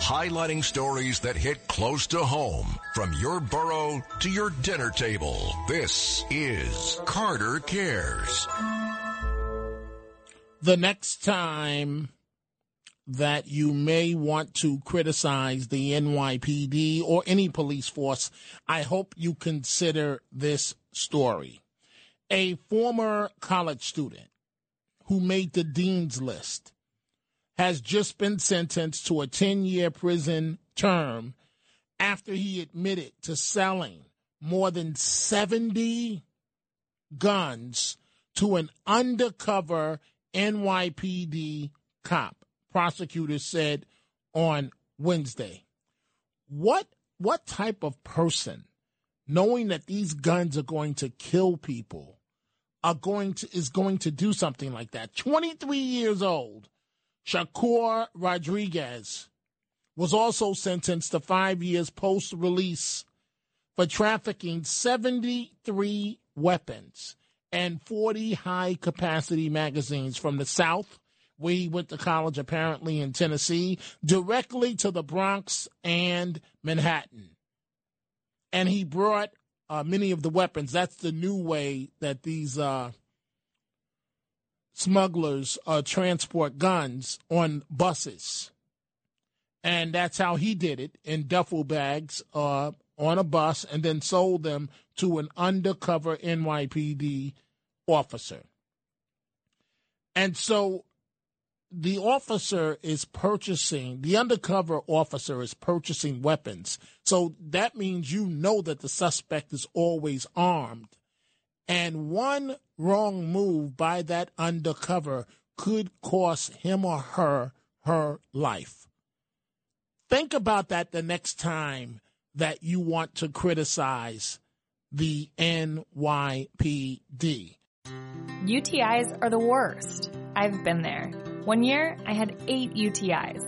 highlighting stories that hit close to home from your borough to your dinner table. This is Carter Cares. The next time that you may want to criticize the NYPD or any police force, I hope you consider this story. A former college student who made the dean's list has just been sentenced to a 10 year prison term after he admitted to selling more than 70 guns to an undercover NYPD cop prosecutors said on Wednesday. What what type of person, knowing that these guns are going to kill people, are going to is going to do something like that? Twenty three years old, Shakur Rodriguez was also sentenced to five years post release for trafficking seventy three weapons and 40 high capacity magazines from the South where he went to college apparently in Tennessee, directly to the Bronx and Manhattan. And he brought uh, many of the weapons. That's the new way that these uh, smugglers uh, transport guns on buses. And that's how he did it in duffel bags uh, on a bus and then sold them to an undercover NYPD officer. And so the officer is purchasing, the undercover officer is purchasing weapons. So that means you know that the suspect is always armed. And one wrong move by that undercover could cost him or her her life. Think about that the next time that you want to criticize the NYPD. UTIs are the worst. I've been there. One year, I had eight UTIs.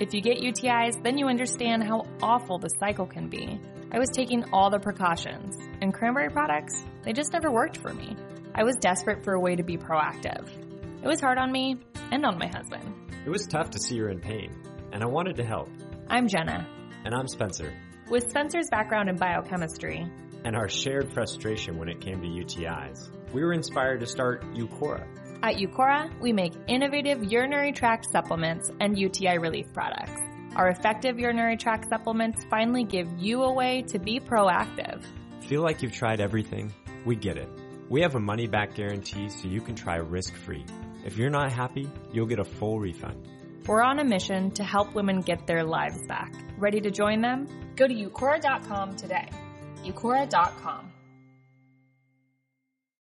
If you get UTIs, then you understand how awful the cycle can be. I was taking all the precautions, and cranberry products, they just never worked for me. I was desperate for a way to be proactive. It was hard on me and on my husband. It was tough to see her in pain, and I wanted to help. I'm Jenna. And I'm Spencer. With Spencer's background in biochemistry and our shared frustration when it came to UTIs, we were inspired to start Uqora at Uqora, we make innovative urinary tract supplements and UTI relief products. Our effective urinary tract supplements finally give you a way to be proactive. Feel like you've tried everything? We get it. We have a money back guarantee so you can try risk free. If you're not happy, you'll get a full refund. We're on a mission to help women get their lives back. Ready to join them? Go to uqora.com today. uqora.com.